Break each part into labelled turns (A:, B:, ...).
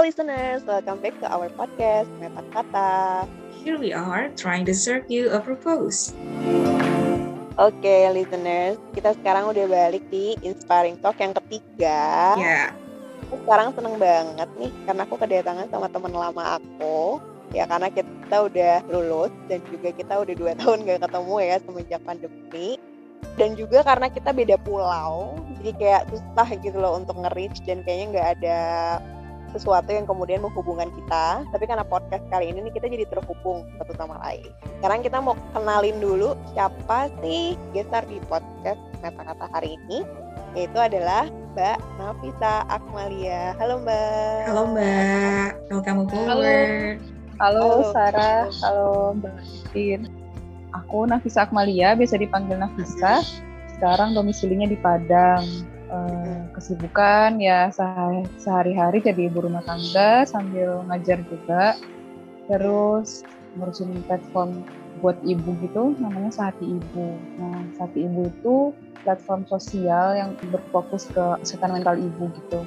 A: Listeners, welcome back to our podcast Meta Kata.
B: Here we are trying to serve you a purpose.
A: Oke okay, listeners, kita sekarang udah balik di Inspiring Talk yang ketiga.
B: Ya. Yeah.
A: Aku sekarang seneng banget nih karena aku kedatangan sama teman lama aku. Ya karena kita udah lulus dan juga kita udah dua tahun gak ketemu ya semenjak pandemi. Dan juga karena kita beda pulau, jadi kayak susah gitu loh untuk nge-reach dan kayaknya nggak ada sesuatu yang kemudian menghubungkan kita. Tapi karena podcast kali ini nih kita jadi terhubung satu sama lain. Sekarang kita mau kenalin dulu siapa sih gestar di podcast Meta Kata hari ini. Yaitu adalah Mbak Nafisa Akmalia. Halo Mbak.
B: Halo Mbak. Welcome aboard.
C: Halo, halo Sarah. Halo Mbak Tin. Aku Nafisa Akmalia, biasa dipanggil Nafisa. Sekarang domisilinya di Padang uh, kesibukan ya sehari-hari jadi ibu rumah tangga sambil ngajar juga terus ngurusin platform buat ibu gitu namanya Sehati Ibu. Nah Sehati Ibu itu platform sosial yang berfokus ke kesehatan mental ibu gitu.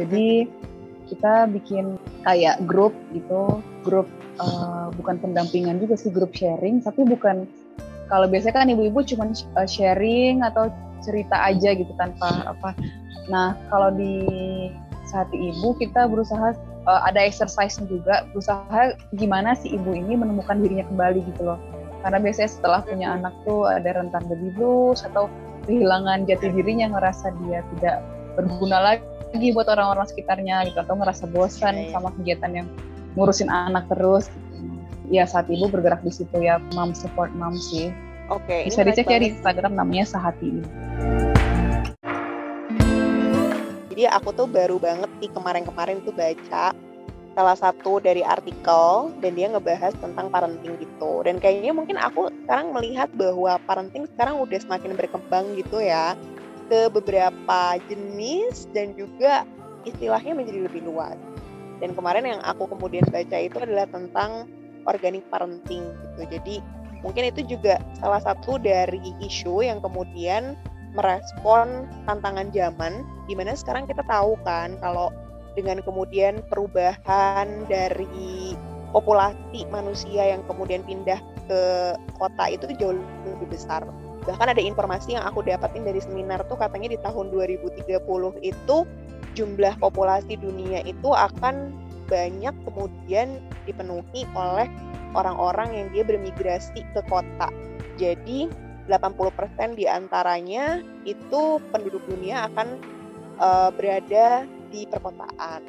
C: Jadi kita bikin kayak grup gitu, grup uh, bukan pendampingan juga sih grup sharing, tapi bukan kalau biasanya kan ibu-ibu cuma eh, sharing atau cerita aja gitu tanpa apa. Nah, kalau di saat ibu kita berusaha uh, ada exercise juga berusaha gimana si ibu ini menemukan dirinya kembali gitu loh. Karena biasanya setelah punya anak tuh ada rentan baby blues atau kehilangan jati dirinya ngerasa dia tidak berguna lagi buat orang-orang sekitarnya gitu atau ngerasa bosan sama kegiatan yang ngurusin anak terus gitu. Ya saat ibu bergerak di situ ya mom support mom sih.
A: Oke, okay,
C: bisa dicek ya di Instagram namanya Sahati Ibu.
A: Jadi aku tuh baru banget di kemarin-kemarin tuh baca salah satu dari artikel dan dia ngebahas tentang parenting gitu. Dan kayaknya mungkin aku sekarang melihat bahwa parenting sekarang udah semakin berkembang gitu ya ke beberapa jenis dan juga istilahnya menjadi lebih luas. Dan kemarin yang aku kemudian baca itu adalah tentang organic parenting gitu. Jadi mungkin itu juga salah satu dari isu yang kemudian merespon tantangan zaman di mana sekarang kita tahu kan kalau dengan kemudian perubahan dari populasi manusia yang kemudian pindah ke kota itu jauh lebih besar. Bahkan ada informasi yang aku dapatin dari seminar tuh katanya di tahun 2030 itu jumlah populasi dunia itu akan banyak kemudian dipenuhi oleh orang-orang yang dia bermigrasi ke kota. Jadi 80% di antaranya itu penduduk dunia akan uh, berada di perkotaan.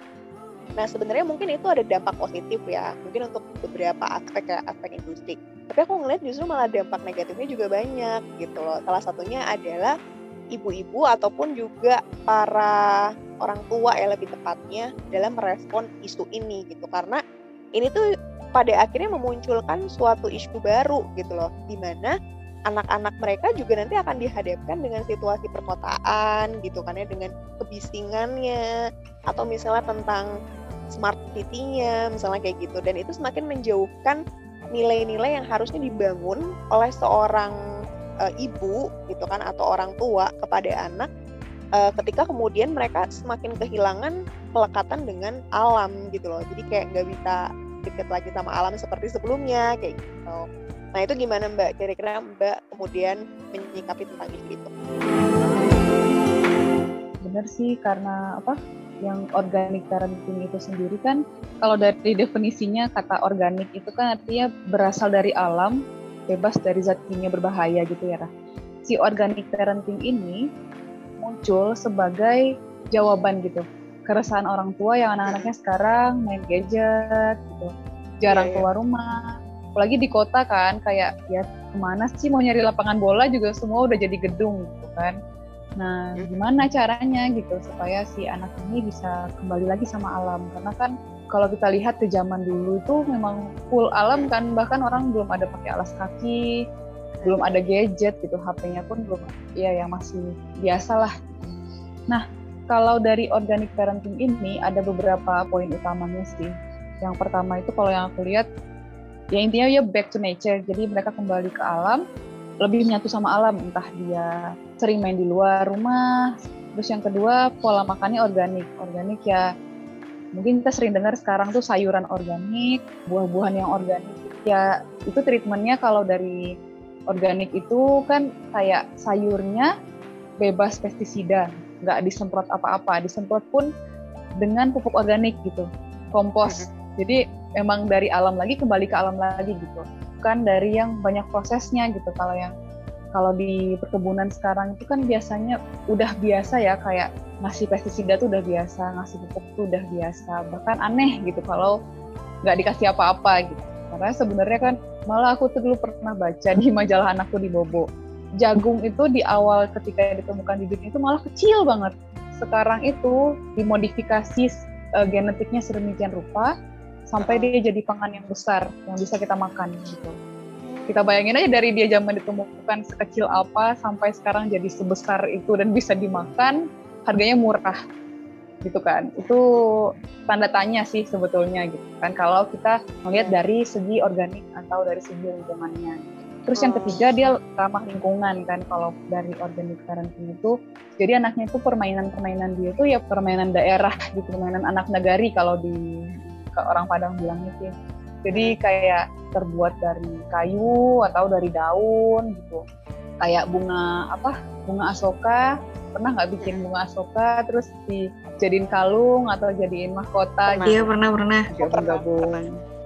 A: Nah sebenarnya mungkin itu ada dampak positif ya, mungkin untuk beberapa aspek ya aspek industri. Tapi aku ngeliat justru malah dampak negatifnya juga banyak gitu loh. Salah satunya adalah ibu-ibu ataupun juga para orang tua ya lebih tepatnya dalam merespon isu ini gitu. Karena ini tuh pada akhirnya memunculkan suatu isu baru gitu loh. Di mana anak-anak mereka juga nanti akan dihadapkan dengan situasi perkotaan gitu kan ya dengan kebisingannya atau misalnya tentang smart city-nya misalnya kayak gitu. Dan itu semakin menjauhkan nilai-nilai yang harusnya dibangun oleh seorang uh, ibu gitu kan atau orang tua kepada anak uh, ketika kemudian mereka semakin kehilangan pelekatan dengan alam gitu loh jadi kayak nggak bisa dekat lagi sama alam seperti sebelumnya kayak gitu. Nah itu gimana Mbak? Kira-kira Mbak kemudian menyikapi tentang itu?
C: Benar sih karena apa? Yang organik parenting itu sendiri kan kalau dari definisinya kata organik itu kan artinya berasal dari alam, bebas dari zat kimia berbahaya gitu ya. Si organic parenting ini muncul sebagai jawaban gitu. Keresahan orang tua yang anak-anaknya sekarang main gadget gitu. Jarang yeah, yeah. keluar rumah. Apalagi di kota kan kayak ya ke mana sih mau nyari lapangan bola juga semua udah jadi gedung gitu kan. Nah gimana caranya gitu supaya si anak ini bisa kembali lagi sama alam? Karena kan kalau kita lihat ke zaman dulu itu memang full alam kan bahkan orang belum ada pakai alas kaki belum ada gadget gitu HP-nya pun belum ya yang masih biasa lah nah kalau dari organic parenting ini ada beberapa poin utamanya sih. Yang pertama itu kalau yang aku lihat ya intinya ya back to nature. Jadi mereka kembali ke alam, lebih menyatu sama alam, entah dia sering main di luar rumah. Terus yang kedua pola makannya organik. Organik ya mungkin kita sering dengar sekarang tuh sayuran organik, buah-buahan yang organik. Ya itu treatmentnya kalau dari organik itu kan kayak sayurnya bebas pestisida, nggak disemprot apa-apa, disemprot pun dengan pupuk organik gitu, kompos. Jadi memang dari alam lagi kembali ke alam lagi gitu, bukan dari yang banyak prosesnya gitu. Kalau yang kalau di perkebunan sekarang itu kan biasanya udah biasa ya kayak ngasih pestisida tuh udah biasa, ngasih pupuk tuh udah biasa. Bahkan aneh gitu kalau nggak dikasih apa-apa gitu. Karena sebenarnya kan malah aku tuh dulu pernah baca di majalah anakku di Bobo. Jagung itu di awal ketika ditemukan di dunia itu malah kecil banget. Sekarang itu dimodifikasi uh, genetiknya sedemikian rupa sampai dia jadi pangan yang besar yang bisa kita makan gitu kita bayangin aja dari dia zaman ditemukan sekecil apa sampai sekarang jadi sebesar itu dan bisa dimakan harganya murah gitu kan. Itu tanda tanya sih sebetulnya gitu kan. Kalau kita melihat dari segi organik atau dari segi lingkungannya. Terus yang ketiga dia ramah lingkungan kan. Kalau dari organik parenting itu jadi anaknya itu permainan-permainan dia itu ya permainan daerah gitu permainan anak negari kalau di ke orang Padang bilangnya sih. Jadi kayak terbuat dari kayu atau dari daun gitu. Kayak bunga apa? Bunga asoka. Pernah nggak bikin bunga asoka terus dijadiin kalung atau jadiin mahkota?
B: Iya pernah pernah.
C: Juga gabung.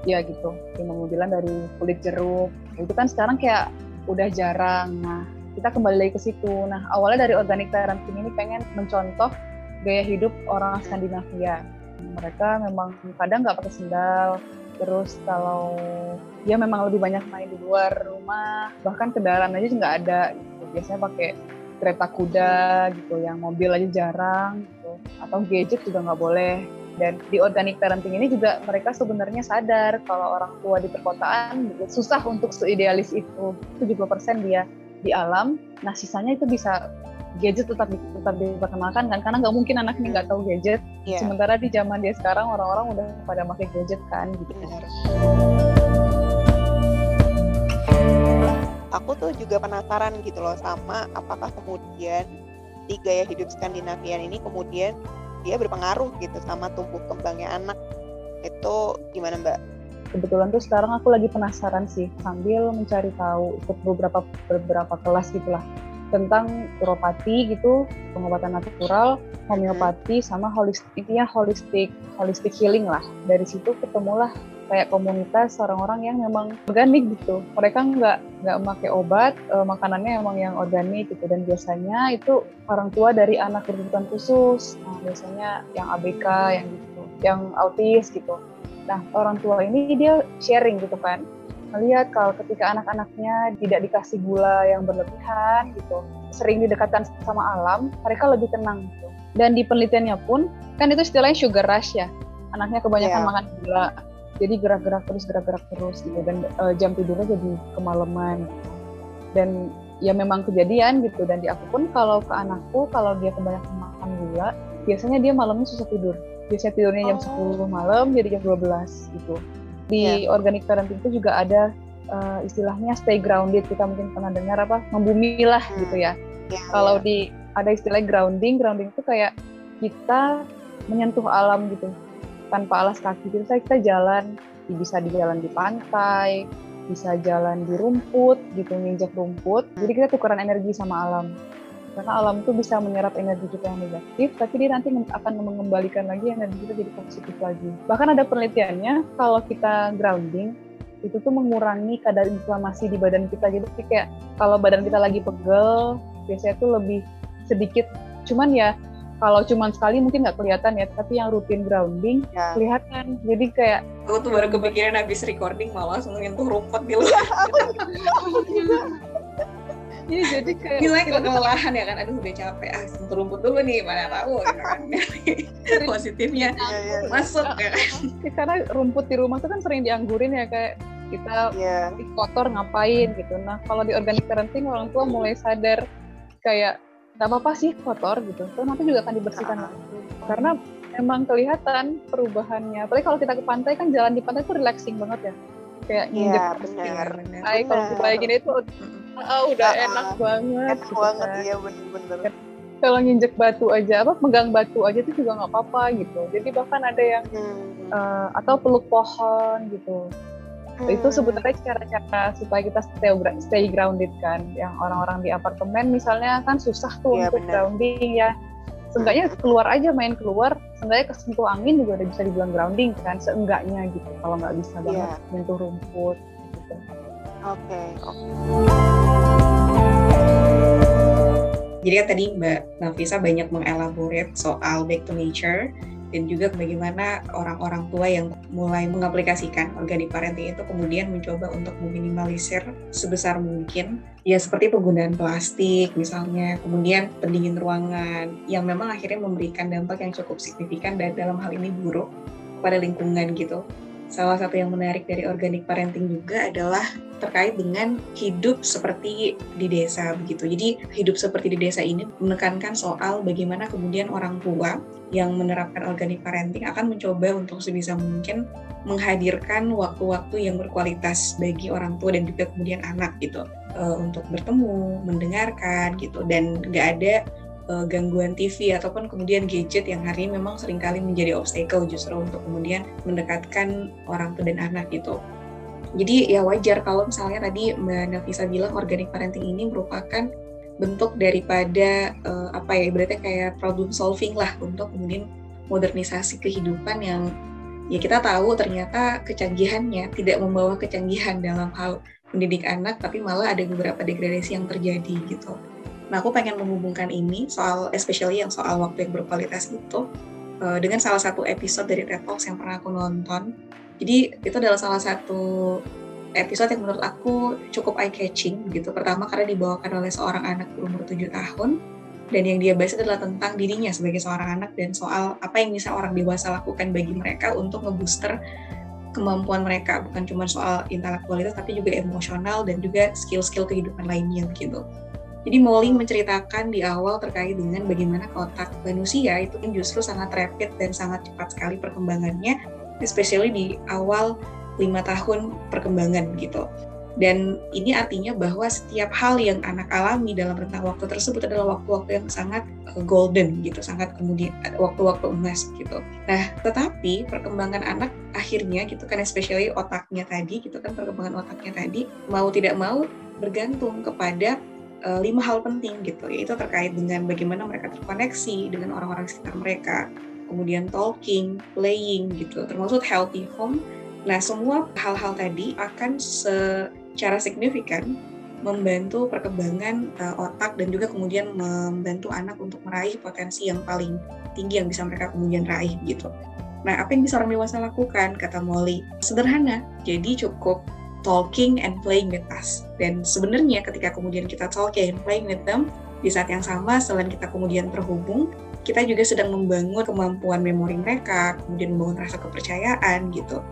C: Ya gitu. Cuma mobilan dari kulit jeruk. Itu kan sekarang kayak udah jarang. Nah kita kembali lagi ke situ. Nah awalnya dari organic parenting ini pengen mencontoh gaya hidup orang Skandinavia. Mereka memang kadang nggak pakai sendal, terus kalau ya memang lebih banyak main di luar rumah bahkan kendaraan aja nggak ada gitu. biasanya pakai kereta kuda gitu yang mobil aja jarang gitu atau gadget juga nggak boleh dan di organic parenting ini juga mereka sebenarnya sadar kalau orang tua di perkotaan susah untuk seidealis itu 70% dia di alam nah sisanya itu bisa gadget tetap tetap diperkenalkan kan karena nggak mungkin anak ini nggak tahu gadget yeah. sementara di zaman dia sekarang orang-orang udah pada pakai gadget kan gitu Benar.
A: Aku tuh juga penasaran gitu loh sama apakah kemudian di gaya hidup Skandinavian ini kemudian dia berpengaruh gitu sama tumbuh kembangnya anak. Itu gimana mbak?
C: Kebetulan tuh sekarang aku lagi penasaran sih sambil mencari tahu ikut beberapa beberapa kelas gitulah tentang uropati gitu pengobatan natural homeopati sama holistik intinya holistik holistic healing lah. Dari situ ketemulah kayak komunitas orang-orang yang memang organik gitu mereka nggak nggak pakai obat e, makanannya emang yang organik gitu dan biasanya itu orang tua dari anak berkebutuhan khusus nah biasanya yang ABK yang gitu yang autis gitu nah orang tua ini dia sharing gitu kan melihat kalau ketika anak-anaknya tidak dikasih gula yang berlebihan gitu, sering didekatkan sama alam, mereka lebih tenang gitu. Dan di penelitiannya pun, kan itu istilahnya sugar rush ya, anaknya kebanyakan yeah. makan gula, jadi gerak-gerak terus gerak-gerak terus gitu dan uh, jam tidurnya jadi kemalaman dan ya memang kejadian gitu dan di aku pun kalau ke anakku kalau dia kebanyakan makan gula biasanya dia malamnya susah tidur biasanya tidurnya jam oh. 10 malam jadi jam 12 gitu di yeah. organic parenting itu juga ada uh, istilahnya stay grounded kita mungkin pernah dengar apa membumi lah hmm. gitu ya yeah, kalau yeah. di ada istilah grounding grounding itu kayak kita menyentuh alam gitu tanpa alas kaki. Kita kita jalan bisa di jalan di pantai bisa jalan di rumput gitu nginjak rumput. Jadi kita tukeran energi sama alam. Karena alam itu bisa menyerap energi kita yang negatif tapi dia nanti akan mengembalikan lagi energi kita jadi positif lagi. Bahkan ada penelitiannya kalau kita grounding itu tuh mengurangi kadar inflamasi di badan kita. Jadi kayak kalau badan kita lagi pegel biasanya tuh lebih sedikit. Cuman ya kalau cuman sekali mungkin nggak kelihatan ya tapi yang rutin grounding ya. kelihatan jadi kayak
B: aku tuh baru kepikiran habis recording malah langsung nyentuh rumput di luar
C: Iya jadi kayak
B: Misalnya kalau kelelahan ya kan, aduh udah capek, ah sentuh rumput dulu nih, mana tahu ya kan. Positifnya ya, ya, masuk ya kan.
C: Karena rumput di rumah tuh kan sering dianggurin ya kayak kita yeah. kotor ngapain gitu. Nah kalau di organic parenting orang tua mulai sadar kayak nggak apa-apa sih kotor gitu. Terus nanti juga akan dibersihkan lagi. Karena memang kelihatan perubahannya. Apalagi kalau kita ke pantai kan jalan di pantai tuh relaxing banget ya. Kayak
A: Iya benar.
C: Kalau kita kayak gini tuh oh, udah uh, enak banget
A: enak gitu banget kan. iya bener-bener
C: kalau nginjek batu aja apa pegang batu aja itu juga nggak apa-apa gitu jadi bahkan ada yang hmm. uh, atau peluk pohon gitu hmm. itu sebenarnya cara-cara supaya kita stay stay grounded kan yang orang-orang di apartemen misalnya kan susah tuh ya, untuk bener. grounding ya seenggaknya keluar aja main keluar seenggaknya kesentuh angin juga udah bisa dibilang grounding kan seenggaknya gitu kalau nggak bisa iya. banget yeah. menyentuh rumput gitu oke
A: okay, oke okay.
B: Jadi kan tadi Mbak Nafisa banyak mengelaborate soal back to nature dan juga bagaimana orang-orang tua yang mulai mengaplikasikan organic parenting itu kemudian mencoba untuk meminimalisir sebesar mungkin. Ya seperti penggunaan plastik misalnya kemudian pendingin ruangan yang memang akhirnya memberikan dampak yang cukup signifikan dan dalam hal ini buruk pada lingkungan gitu salah satu yang menarik dari organic parenting juga adalah terkait dengan hidup seperti di desa begitu. Jadi hidup seperti di desa ini menekankan soal bagaimana kemudian orang tua yang menerapkan organic parenting akan mencoba untuk sebisa mungkin menghadirkan waktu-waktu yang berkualitas bagi orang tua dan juga kemudian anak gitu uh, untuk bertemu, mendengarkan gitu dan nggak ada uh, gangguan TV ataupun kemudian gadget yang hari ini memang sering kali menjadi obstacle justru untuk kemudian mendekatkan orang tua dan anak gitu. Jadi ya wajar kalau misalnya tadi Mbak Nafisa bilang organic parenting ini merupakan bentuk daripada uh, apa ya berarti kayak problem solving lah untuk kemudian modernisasi kehidupan yang ya kita tahu ternyata kecanggihannya tidak membawa kecanggihan dalam hal mendidik anak tapi malah ada beberapa degradasi yang terjadi gitu. Nah, aku pengen menghubungkan ini soal, especially yang soal waktu yang berkualitas itu, uh, dengan salah satu episode dari TED Talks yang pernah aku nonton. Jadi, itu adalah salah satu episode yang menurut aku cukup eye-catching gitu. Pertama, karena dibawakan oleh seorang anak berumur 7 tahun, dan yang dia bahas adalah tentang dirinya sebagai seorang anak dan soal apa yang bisa orang dewasa lakukan bagi mereka untuk ngebooster kemampuan mereka bukan cuma soal intelektualitas tapi juga emosional dan juga skill-skill kehidupan lainnya gitu. Jadi Molly menceritakan di awal terkait dengan bagaimana otak manusia itu justru sangat rapid dan sangat cepat sekali perkembangannya, especially di awal lima tahun perkembangan gitu. Dan ini artinya bahwa setiap hal yang anak alami dalam rentang waktu tersebut adalah waktu-waktu yang sangat eh, golden gitu, sangat kemudian waktu-waktu emas gitu. Nah, tetapi perkembangan anak akhirnya gitu kan, especially otaknya tadi gitu kan, perkembangan otaknya tadi mau tidak mau bergantung kepada lima hal penting gitu yaitu terkait dengan bagaimana mereka terkoneksi dengan orang-orang sekitar mereka kemudian talking, playing gitu termasuk healthy home nah semua hal-hal tadi akan secara signifikan membantu perkembangan uh, otak dan juga kemudian membantu anak untuk meraih potensi yang paling tinggi yang bisa mereka kemudian raih gitu. Nah, apa yang bisa orang dewasa lakukan? Kata Molly, sederhana. Jadi cukup talking and playing with us. Dan sebenarnya ketika kemudian kita talking and playing with them, di saat yang sama selain kita kemudian terhubung, kita juga sedang membangun kemampuan memori mereka, kemudian membangun rasa kepercayaan gitu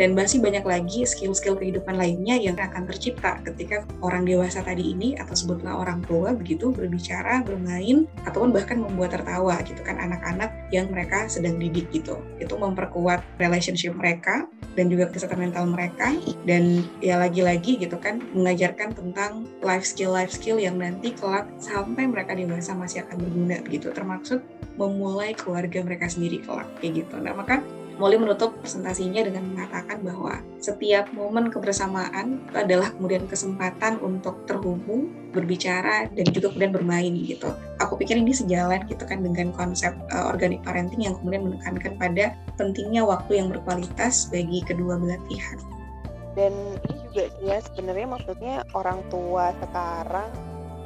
B: dan masih banyak lagi skill-skill kehidupan lainnya yang akan tercipta ketika orang dewasa tadi ini atau sebutlah orang tua begitu berbicara, bermain ataupun bahkan membuat tertawa gitu kan anak-anak yang mereka sedang didik gitu. Itu memperkuat relationship mereka dan juga kesehatan mental mereka dan ya lagi-lagi gitu kan mengajarkan tentang life skill life skill yang nanti kelak sampai mereka dewasa masih akan berguna begitu termasuk memulai keluarga mereka sendiri kelak kayak gitu. Nah, maka Molly menutup presentasinya dengan mengatakan bahwa setiap momen kebersamaan itu adalah kemudian kesempatan untuk terhubung, berbicara, dan juga kemudian bermain gitu. Aku pikir ini sejalan gitu kan dengan konsep uh, organic parenting yang kemudian menekankan pada pentingnya waktu yang berkualitas bagi kedua belah pihak.
A: Dan ini juga ya sebenarnya maksudnya orang tua sekarang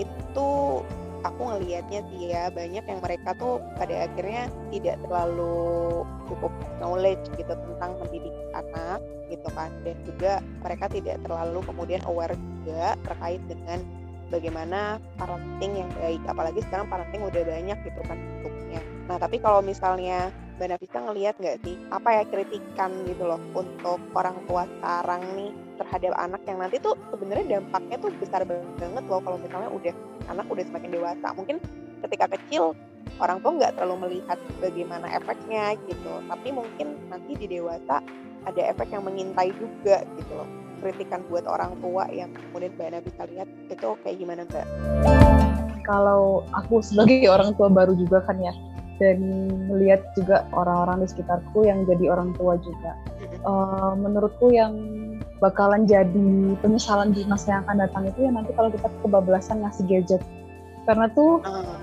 A: itu aku ngelihatnya sih ya banyak yang mereka tuh pada akhirnya tidak terlalu cukup knowledge gitu tentang mendidik anak gitu kan. Dan juga mereka tidak terlalu kemudian aware juga terkait dengan bagaimana parenting yang baik. Apalagi sekarang parenting udah banyak gitu kan bentuknya. Nah tapi kalau misalnya Mbak Nafisa ngelihat nggak sih apa ya kritikan gitu loh untuk orang tua sekarang nih terhadap anak yang nanti tuh sebenarnya dampaknya tuh besar banget loh kalau misalnya udah anak udah semakin dewasa mungkin ketika kecil orang tua nggak terlalu melihat bagaimana efeknya gitu tapi mungkin nanti di dewasa ada efek yang mengintai juga gitu loh kritikan buat orang tua yang kemudian Mbak bisa lihat itu kayak gimana Mbak?
C: kalau aku sebagai orang tua baru juga kan ya dan melihat juga orang-orang di sekitarku yang jadi orang tua juga. Uh, menurutku yang bakalan jadi penyesalan di masa yang akan datang itu ya nanti kalau kita kebablasan ngasih gadget. Karena tuh uh.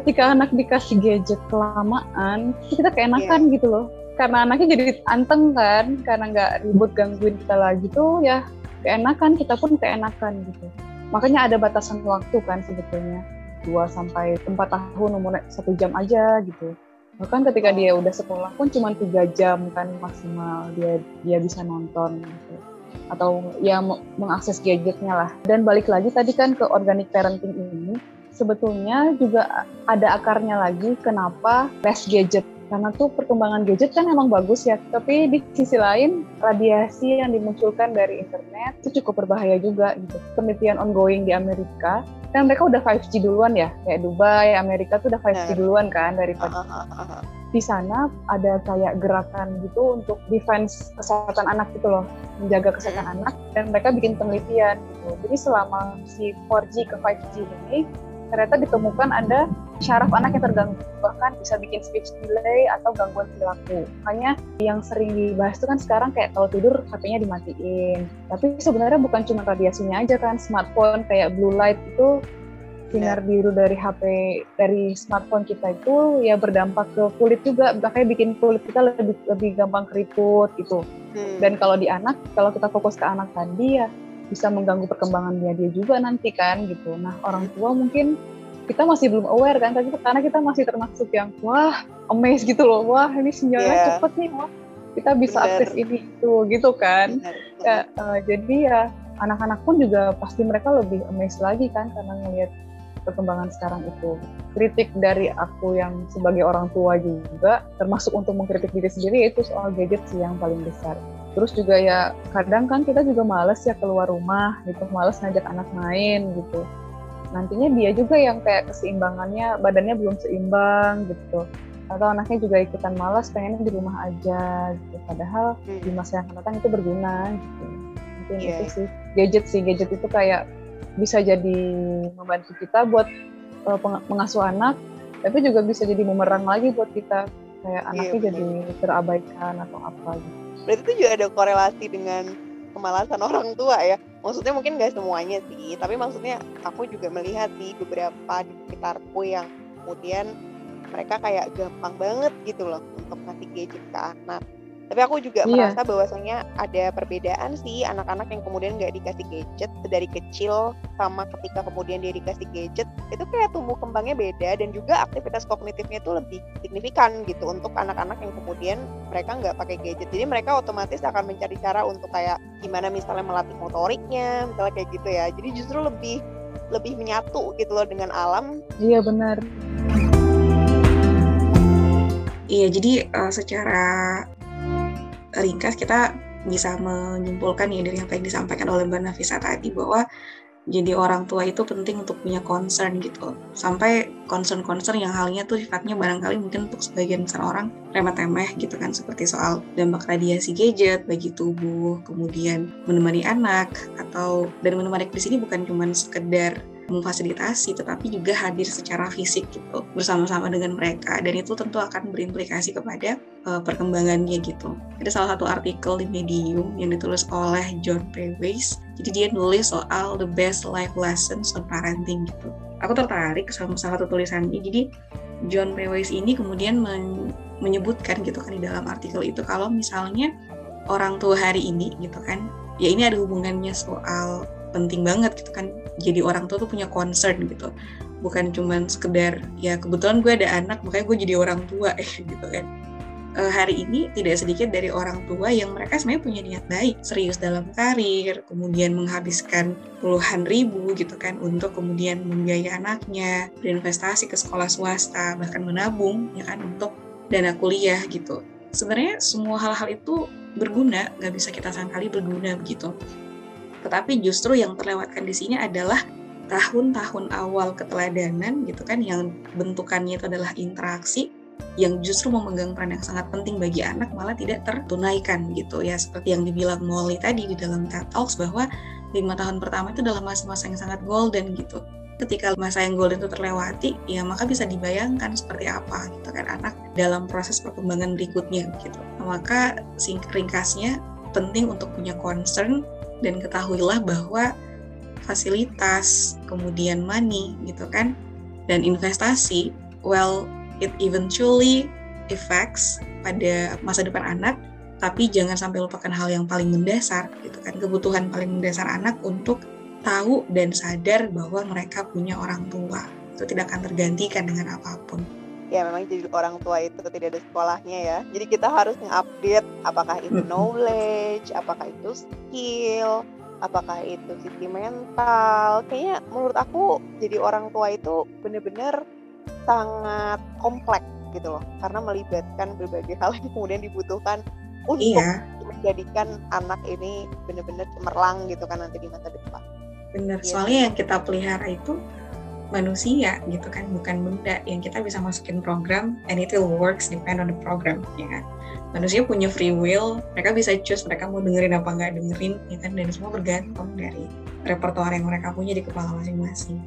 C: ketika anak dikasih gadget kelamaan, kita keenakan yeah. gitu loh. Karena anaknya jadi anteng kan, karena nggak ribut gangguin kita lagi tuh ya keenakan, kita pun keenakan gitu. Makanya ada batasan waktu kan sebetulnya 2 sampai 4 tahun umur satu jam aja gitu. Bahkan ketika dia udah sekolah pun cuma tiga jam kan maksimal dia dia bisa nonton gitu. Atau ya mengakses gadgetnya lah. Dan balik lagi tadi kan ke organic parenting ini sebetulnya juga ada akarnya lagi kenapa less gadget karena tuh perkembangan gadget kan emang bagus ya, tapi di sisi lain radiasi yang dimunculkan dari internet itu cukup berbahaya juga gitu. Penelitian ongoing di Amerika, kan mereka udah 5G duluan ya, kayak Dubai, Amerika tuh udah 5G duluan kan daripada uh, uh, uh, di sana ada kayak gerakan gitu untuk defense kesehatan anak gitu loh, menjaga kesehatan anak dan mereka bikin penelitian gitu. Jadi selama si 4G ke 5G ini ternyata ditemukan ada syaraf anak yang terganggu bahkan bisa bikin speech delay atau gangguan perilaku. Makanya yang sering dibahas itu kan sekarang kayak kalau tidur HP-nya dimatiin. Tapi sebenarnya bukan cuma radiasinya aja kan, smartphone kayak blue light itu sinar iya. biru dari HP dari smartphone kita itu ya berdampak ke kulit juga makanya bikin kulit kita lebih lebih gampang keriput gitu hmm. dan kalau di anak kalau kita fokus ke anak tadi ya bisa mengganggu perkembangan dia dia juga nanti kan gitu. Nah orang tua mungkin kita masih belum aware kan karena kita masih termasuk yang wah amazed gitu loh wah ini sinyalnya yeah. cepet nih wah kita bisa Bener. akses ini itu gitu kan Ya, uh, jadi ya anak-anak pun juga pasti mereka lebih amazed lagi kan karena ngelihat perkembangan sekarang itu kritik dari aku yang sebagai orang tua juga termasuk untuk mengkritik diri sendiri itu soal gadget sih yang paling besar terus juga ya kadang kan kita juga males ya keluar rumah gitu males ngajak anak main gitu. Nantinya dia juga yang kayak keseimbangannya badannya belum seimbang gitu. Atau anaknya juga ikutan malas pengennya di rumah aja gitu. Padahal hmm. di masa yang akan datang itu berguna gitu. Mungkin yeah. itu sih gadget sih. Gadget itu kayak bisa jadi membantu kita buat uh, mengasuh anak tapi juga bisa jadi memerang lagi buat kita. Kayak iya, anaknya yeah, jadi terabaikan atau apa gitu
A: berarti itu juga ada korelasi dengan kemalasan orang tua ya? Maksudnya mungkin gak semuanya sih tapi maksudnya aku juga melihat di beberapa di sekitarku yang kemudian mereka kayak gampang banget gitu loh untuk ngasih gadget ke anak tapi aku juga iya. merasa bahwasanya ada perbedaan sih anak-anak yang kemudian nggak dikasih gadget dari kecil sama ketika kemudian dia dikasih gadget itu kayak tumbuh kembangnya beda dan juga aktivitas kognitifnya itu lebih signifikan gitu untuk anak-anak yang kemudian mereka nggak pakai gadget. Jadi mereka otomatis akan mencari cara untuk kayak gimana misalnya melatih motoriknya misalnya kayak gitu ya. Jadi justru lebih lebih menyatu gitu loh dengan alam.
C: Iya benar.
B: Iya, jadi uh, secara ringkas kita bisa menyimpulkan ya dari apa yang disampaikan oleh Mbak Nafisa tadi bahwa jadi orang tua itu penting untuk punya concern gitu. Sampai concern-concern yang halnya tuh sifatnya barangkali mungkin untuk sebagian besar orang remeh-temeh gitu kan seperti soal dampak radiasi gadget bagi tubuh kemudian menemani anak atau dan menemani di sini bukan cuma sekedar memfasilitasi tetapi juga hadir secara fisik gitu bersama-sama dengan mereka dan itu tentu akan berimplikasi kepada uh, perkembangannya gitu. Ada salah satu artikel di Medium yang ditulis oleh John P. Jadi dia nulis soal the best life lessons on parenting gitu. Aku tertarik sama salah satu tulisannya. Jadi John P. Ini kemudian men menyebutkan gitu kan di dalam artikel itu kalau misalnya orang tua hari ini gitu kan ya ini ada hubungannya soal penting banget gitu kan. Jadi orang tua tuh punya concern gitu. Bukan cuman sekedar ya kebetulan gue ada anak makanya gue jadi orang tua gitu kan. E, hari ini tidak sedikit dari orang tua yang mereka sebenarnya punya niat baik serius dalam karir kemudian menghabiskan puluhan ribu gitu kan untuk kemudian membiayai anaknya berinvestasi ke sekolah swasta bahkan menabung ya kan untuk dana kuliah gitu. Sebenarnya semua hal-hal itu berguna nggak bisa kita sangkali berguna begitu tetapi justru yang terlewatkan di sini adalah tahun-tahun awal keteladanan gitu kan yang bentukannya itu adalah interaksi yang justru memegang peran yang sangat penting bagi anak malah tidak tertunaikan gitu ya seperti yang dibilang Molly tadi di dalam TED Talks bahwa lima tahun pertama itu adalah masa-masa yang sangat golden gitu ketika masa yang golden itu terlewati, ya maka bisa dibayangkan seperti apa gitu kan anak dalam proses perkembangan berikutnya gitu. Maka ringkasnya penting untuk punya concern dan ketahuilah bahwa fasilitas, kemudian money gitu kan, dan investasi, well it eventually affects pada masa depan anak, tapi jangan sampai lupakan hal yang paling mendasar gitu kan, kebutuhan paling mendasar anak untuk tahu dan sadar bahwa mereka punya orang tua. Itu tidak akan tergantikan dengan apa pun.
A: Ya memang jadi orang tua itu tidak ada sekolahnya ya. Jadi kita harus mengupdate apakah itu knowledge, apakah itu skill, apakah itu sisi mental. Kayaknya menurut aku jadi orang tua itu benar-benar sangat kompleks gitu loh. Karena melibatkan berbagai hal yang kemudian dibutuhkan untuk iya. menjadikan anak ini benar-benar cemerlang gitu kan nanti di masa depan.
B: Benar, yeah. soalnya yang kita pelihara itu manusia gitu kan, bukan benda yang kita bisa masukin program and it will works depend on the program ya kan. Manusia punya free will, mereka bisa choose mereka mau dengerin apa nggak dengerin ya kan dan semua bergantung dari repertoire yang mereka punya di kepala masing-masing.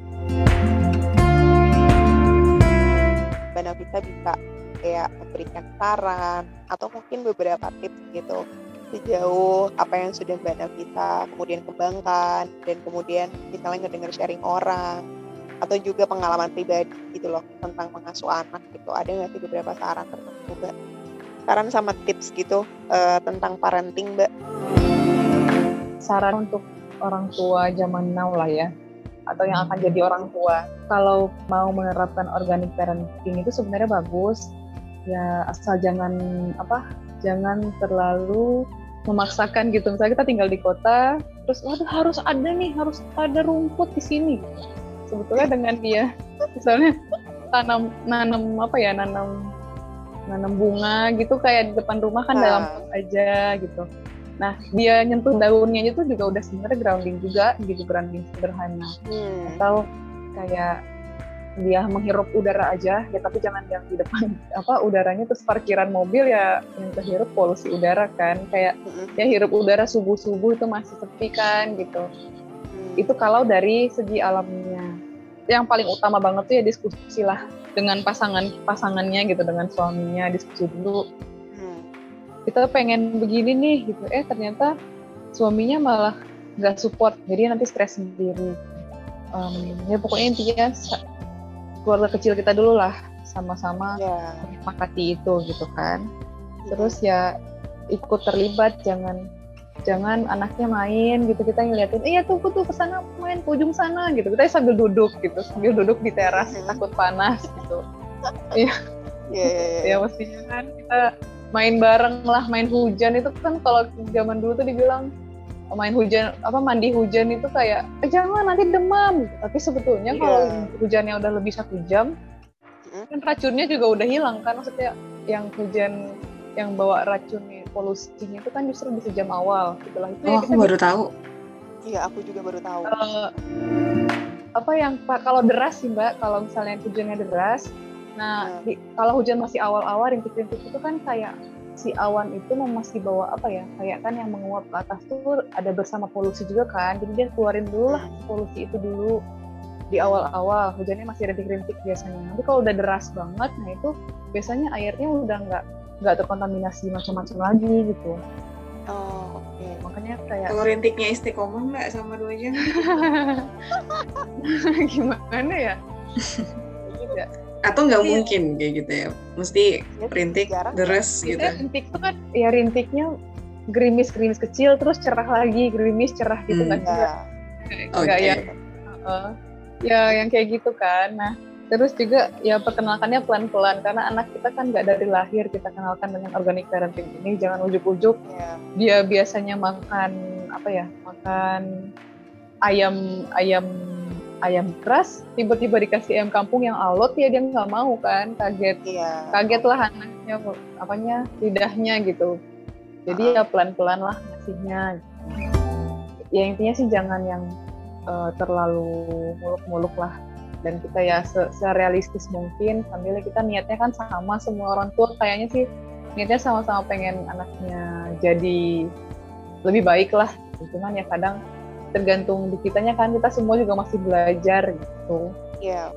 A: Mbak kita bisa kayak memberikan saran atau mungkin beberapa tips gitu sejauh apa yang sudah Mbak Navita kemudian kembangkan dan kemudian misalnya ngedenger sharing orang atau juga pengalaman pribadi gitu loh tentang mengasuh anak gitu. Ada nggak sih beberapa saran tertentu Mbak? Saran sama tips gitu uh, tentang parenting Mbak?
C: Saran untuk orang tua zaman now lah ya atau yang akan jadi orang tua. Kalau mau menerapkan organic parenting itu sebenarnya bagus. Ya asal jangan apa jangan terlalu memaksakan gitu. Misalnya kita tinggal di kota terus waduh harus ada nih harus ada rumput di sini sebetulnya dengan dia. Misalnya tanam nanam apa ya nanam nanam bunga gitu kayak di depan rumah kan dalam aja gitu. Nah dia nyentuh daunnya itu juga udah sebenarnya grounding juga gitu grounding sederhana. Hmm. atau kayak dia menghirup udara aja ya tapi jangan yang di depan apa udaranya terus parkiran mobil ya yang kehirup polusi udara kan. Kayak ya hirup udara subuh subuh itu masih sepi kan gitu. Mm. itu kalau dari segi alamnya yang paling utama banget tuh ya diskusi lah dengan pasangan pasangannya gitu dengan suaminya diskusi dulu mm. kita pengen begini nih gitu eh ternyata suaminya malah nggak support jadi nanti stres sendiri um, ya pokoknya intinya keluarga kecil kita dulu lah sama-sama yeah. menyepakati itu gitu kan yeah. terus ya ikut terlibat jangan jangan anaknya main gitu kita ngeliatin iya tuh tuh ke sana main ke ujung sana gitu kita sambil duduk gitu sambil duduk di teras mm-hmm. takut panas gitu iya yeah, yeah, yeah. ya mestinya kan kita main bareng lah main hujan itu kan kalau zaman dulu tuh dibilang main hujan apa mandi hujan itu kayak eh, jangan nanti demam tapi sebetulnya yeah. kalau hujannya udah lebih satu jam mm. kan racunnya juga udah hilang kan maksudnya yang hujan yang bawa racun polusinya itu kan justru di sejam awal setelah itu
B: oh, ya aku baru tahu.
A: Iya aku juga baru tahu.
C: Uh, apa yang kalau deras sih mbak kalau misalnya hujannya deras nah yeah. di, kalau hujan masih awal-awal rintik-rintik itu kan kayak si awan itu masih bawa apa ya kayak kan yang menguap ke atas tuh ada bersama polusi juga kan jadi dia keluarin dulu lah polusi itu dulu di awal-awal hujannya masih rintik-rintik biasanya. Nanti kalau udah deras banget nah itu biasanya airnya udah nggak nggak terkontaminasi macam-macam lagi gitu.
A: Oh oke. Okay.
C: makanya kayak
B: kalau rintiknya istiqomah nggak sama dua jam?
C: Gimana ya?
B: Atau nggak iya. mungkin kayak gitu ya? Mesti ya, rintik deres gitu.
C: rintik itu kan ya rintiknya gerimis gerimis kecil terus cerah lagi gerimis cerah gitu kan? Juga nggak okay. ya? Uh, ya yang kayak gitu kan. Nah terus juga ya perkenalkannya pelan-pelan karena anak kita kan nggak dari lahir kita kenalkan dengan organic parenting ini jangan ujuk-ujuk yeah. dia biasanya makan apa ya makan ayam ayam ayam keras tiba-tiba dikasih ayam kampung yang alot ya dia nggak mau kan kaget iya. kaget lah anaknya apanya lidahnya gitu jadi uh. ya pelan-pelan lah ngasihnya ya intinya sih jangan yang uh, terlalu muluk-muluk lah dan kita ya se serealistis mungkin sambil kita niatnya kan sama semua orang tua kayaknya sih niatnya sama-sama pengen anaknya jadi lebih baik lah cuman ya kadang tergantung di kitanya kan kita semua juga masih belajar gitu.
A: Iya.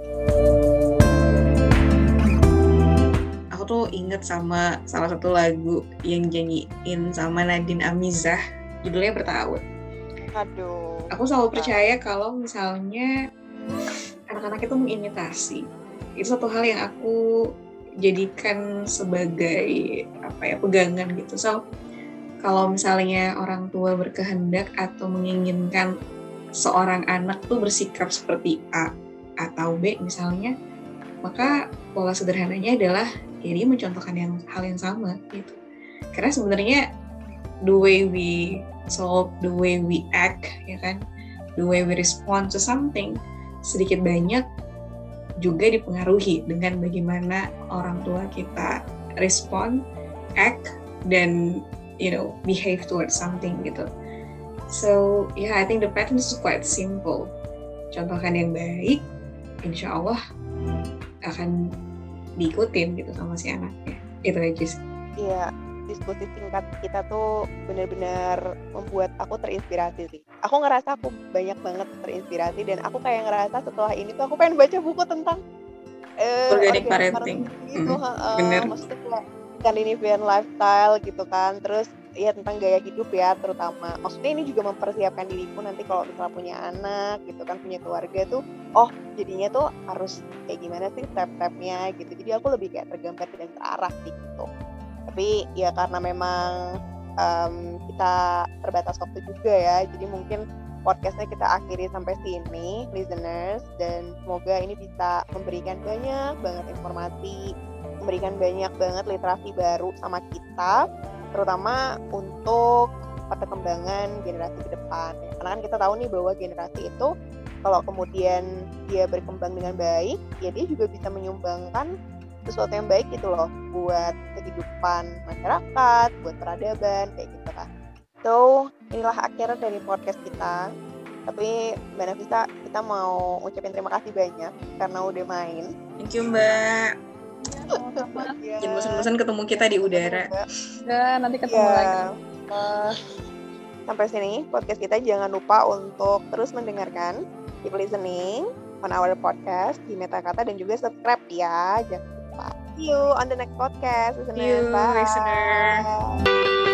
B: Aku tuh inget sama salah satu lagu yang nyanyiin sama Nadine Amizah, judulnya Bertahun.
A: Aduh.
B: Aku selalu percaya kalau misalnya anak-anak itu mengimitasi, itu satu hal yang aku jadikan sebagai apa ya pegangan gitu. So kalau misalnya orang tua berkehendak atau menginginkan seorang anak tuh bersikap seperti A atau B misalnya, maka pola sederhananya adalah ya dia mencontohkan yang hal yang sama gitu. Karena sebenarnya the way we solve, the way we act, ya kan, the way we respond to something sedikit banyak juga dipengaruhi dengan bagaimana orang tua kita respond, act, dan you know behave towards something gitu. So yeah, I think the pattern is quite simple. Contohkan yang baik, insya Allah akan diikutin gitu sama si anaknya. Itu aja sih.
A: Iya, diskusi singkat kita tuh benar-benar membuat aku terinspirasi sih. Aku ngerasa aku banyak banget terinspirasi dan aku kayak ngerasa setelah ini tuh aku pengen baca buku tentang
B: uh, organic parenting.
A: Gitu, mm -hmm. Bener. Maksudnya kayak Scandinavian lifestyle gitu kan. Terus ya tentang gaya hidup ya terutama maksudnya ini juga mempersiapkan diriku nanti kalau misalnya punya anak gitu kan punya keluarga tuh oh jadinya tuh harus kayak gimana sih step-stepnya gitu jadi aku lebih kayak tergambar dan terarah sih gitu tapi ya karena memang um, kita terbatas waktu juga ya jadi mungkin podcastnya kita akhiri sampai sini listeners dan semoga ini bisa memberikan banyak banget informasi memberikan banyak banget literasi baru sama kita terutama untuk perkembangan generasi ke depan. Karena kan kita tahu nih bahwa generasi itu kalau kemudian dia berkembang dengan baik, ya dia juga bisa menyumbangkan sesuatu yang baik gitu loh buat kehidupan masyarakat, buat peradaban kayak gitu kan. So inilah akhir dari podcast kita. Tapi Mbak Nafisa, kita mau ucapin terima kasih banyak karena udah main.
B: Thank you Mbak. Ya. Jangan bosan-bosan ketemu kita di udara.
C: Ya, nanti ketemu ya. lagi.
A: Uh, sampai sini podcast kita jangan lupa untuk terus mendengarkan, keep listening on our podcast di Metakata dan juga subscribe ya. Jangan. See you on the next podcast.
B: See you, Bye. listener.